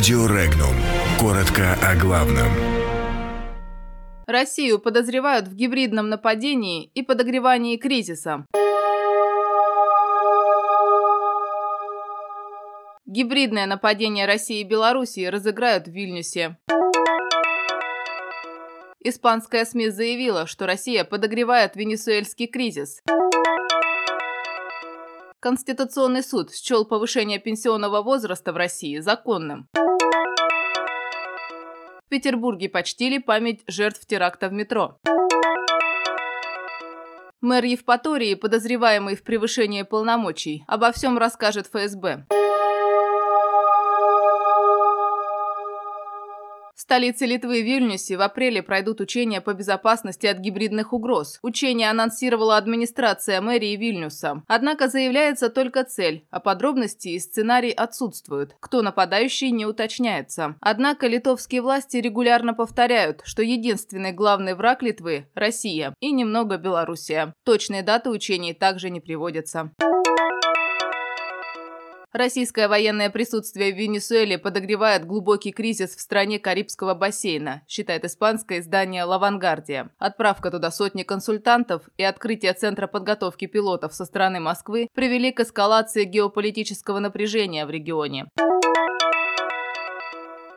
Радио Регнум. Коротко о главном. Россию подозревают в гибридном нападении и подогревании кризиса. Гибридное нападение России и Белоруссии разыграют в Вильнюсе. Испанская СМИ заявила, что Россия подогревает венесуэльский кризис. Конституционный суд счел повышение пенсионного возраста в России законным. Петербурге почтили память жертв теракта в метро. Мэр Евпатории, подозреваемый в превышении полномочий, обо всем расскажет ФСБ. Столице Литвы Вильнюсе в апреле пройдут учения по безопасности от гибридных угроз. Учение анонсировала администрация мэрии Вильнюса. Однако заявляется только цель, а подробности и сценарий отсутствуют. Кто нападающий, не уточняется. Однако литовские власти регулярно повторяют, что единственный главный враг Литвы – Россия и немного Белоруссия. Точные даты учений также не приводятся. Российское военное присутствие в Венесуэле подогревает глубокий кризис в стране Карибского бассейна, считает испанское издание «Лавангардия». Отправка туда сотни консультантов и открытие Центра подготовки пилотов со стороны Москвы привели к эскалации геополитического напряжения в регионе.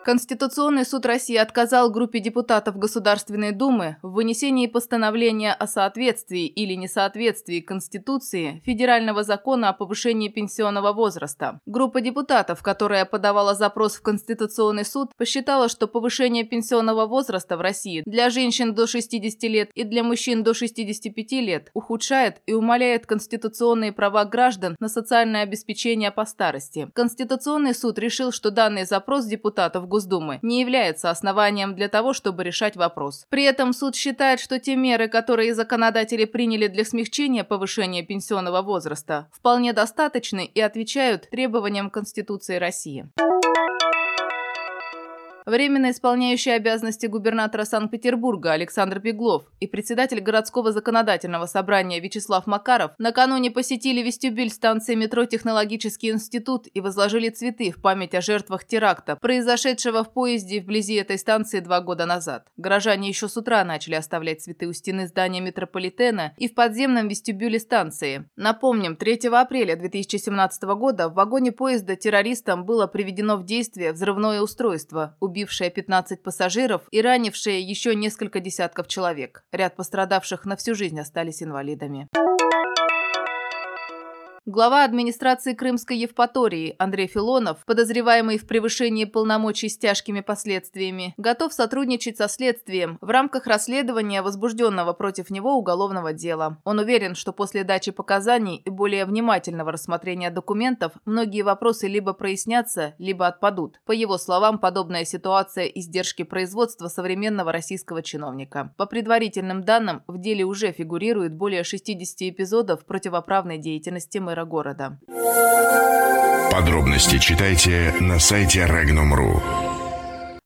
Конституционный суд России отказал группе депутатов Государственной Думы в вынесении постановления о соответствии или несоответствии Конституции федерального закона о повышении пенсионного возраста. Группа депутатов, которая подавала запрос в Конституционный суд, посчитала, что повышение пенсионного возраста в России для женщин до 60 лет и для мужчин до 65 лет ухудшает и умаляет конституционные права граждан на социальное обеспечение по старости. Конституционный суд решил, что данный запрос депутатов Госдумы не является основанием для того, чтобы решать вопрос. При этом суд считает, что те меры, которые законодатели приняли для смягчения повышения пенсионного возраста, вполне достаточны и отвечают требованиям Конституции России. Временно исполняющий обязанности губернатора Санкт-Петербурга Александр Беглов и председатель городского законодательного собрания Вячеслав Макаров накануне посетили вестибюль станции метро «Технологический институт» и возложили цветы в память о жертвах теракта, произошедшего в поезде вблизи этой станции два года назад. Горожане еще с утра начали оставлять цветы у стены здания метрополитена и в подземном вестибюле станции. Напомним, 3 апреля 2017 года в вагоне поезда террористам было приведено в действие взрывное устройство – убившая 15 пассажиров и ранившая еще несколько десятков человек. Ряд пострадавших на всю жизнь остались инвалидами. Глава администрации Крымской Евпатории Андрей Филонов, подозреваемый в превышении полномочий с тяжкими последствиями, готов сотрудничать со следствием в рамках расследования возбужденного против него уголовного дела. Он уверен, что после дачи показаний и более внимательного рассмотрения документов многие вопросы либо прояснятся, либо отпадут. По его словам, подобная ситуация – издержки производства современного российского чиновника. По предварительным данным, в деле уже фигурирует более 60 эпизодов противоправной деятельности мэра мэра города. Подробности читайте на сайте Regnum.ru.